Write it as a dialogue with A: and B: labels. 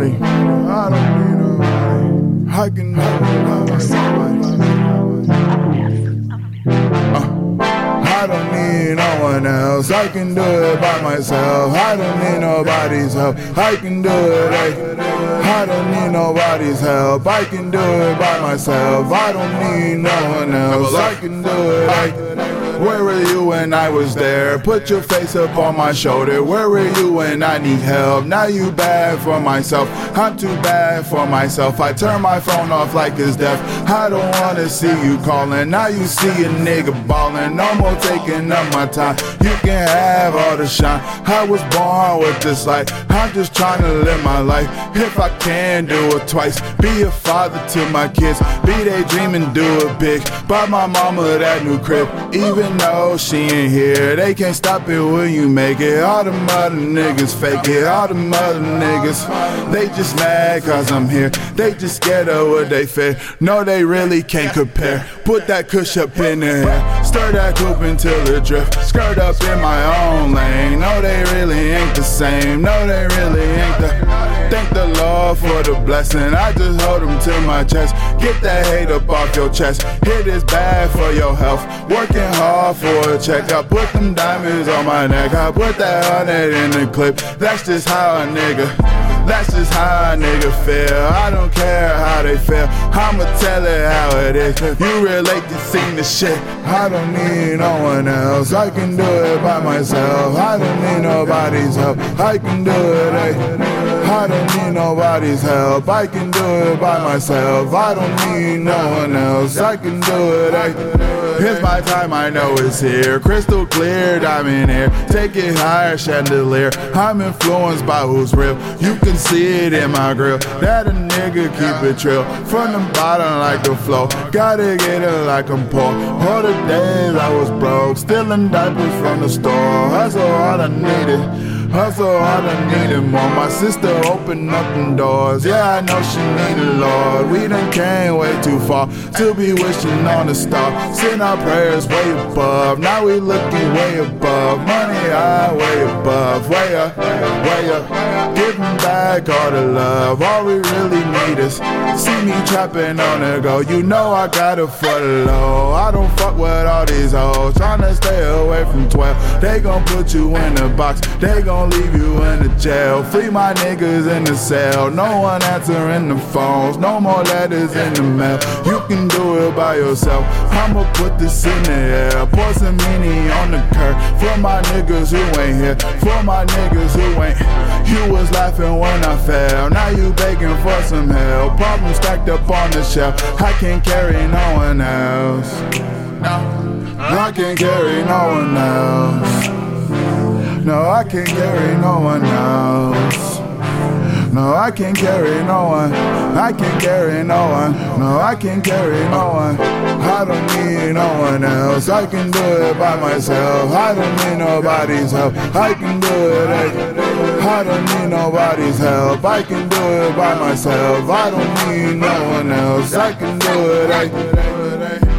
A: nobody. I don't need nobody. I can it by myself. I don't need no one else. I can do it by myself. I don't need nobody's help. I can do it. I, I don't need nobody's help. I can do it by myself. I don't need no one else. I can do it. I, where were you when I was there? Put your face up on my shoulder. Where were you when I need help? Now you bad for myself. I'm too bad for myself. I turn my phone off like it's deaf. I don't wanna see you calling. Now you see a nigga balling. No more taking up my time. You can have all the shine. I was born with this light. I'm just trying to live my life. If I can do it twice, be a father to my kids. Be they dreaming, do it big. Buy my mama that new crib. Even though she ain't here. They can't stop it when you make it. All the mother niggas fake it. All the mother niggas, they just mad cause I'm here. They just scared of what they feel. No, they really can't compare. Put that kush up in the air. Stir that coupe until it drift. Skirt up in my own lane. No, they really ain't the same. No, they really ain't the. Thank the Lord for the blessing. I just hold them to my chest. Get that hate up off your chest. Hit is bad for your health. Working hard for a check. I put them diamonds on my neck. I put that hundred in the clip. That's just how a nigga. That's just how a nigga feel. I don't care how they feel. I'ma tell it how it is. You relate to see the shit. I don't need no one else. I can do it by myself. I don't need nobody's help. I can do it. Hey. I don't need nobody's help. I can do it by myself. I don't need no one else. I can do it. Eh. I, it's my time, I know it's here. Crystal clear, diamond air. Take it higher, chandelier. I'm influenced by who's real. You can see it in my grill. That a nigga keep it trill. From the bottom like the flow. Gotta get it like I'm poor. All the days I was broke. Stealing diapers from the store. That's all I needed. Hustle hard, I needed more. My sister opened up them doors. Yeah, I know she need needed Lord. We done came way too far to be wishing on a star. Send our prayers way above. Now we looking way above. Money high, way above. Way up, way up. Giving back all the love. All we really need is see me trapping on the go. You know I got it for the low. I don't fuck with all these hoes. Trying to stay away from 12. They gon' put you in a box. They gon' gon' leave you in the jail. Free my niggas in the cell. No one answering the phones. No more letters in the mail. You can do it by yourself. I'ma put this in the air. Pour some mini on the curb. For my niggas who ain't here. For my niggas who ain't. You was laughing when I fell. Now you begging for some help. Problems stacked up on the shelf. I can't carry no one else. No. I can't carry no one else. No, I can't carry no one else. No, I can't carry no one. I can't carry no one. No, I can't carry no one. I don't need no one else. I can do it by myself. I don't need nobody's help. I can do it. I, don't need nobody's help. I can do it by myself. I don't need no one else. I can do it. I,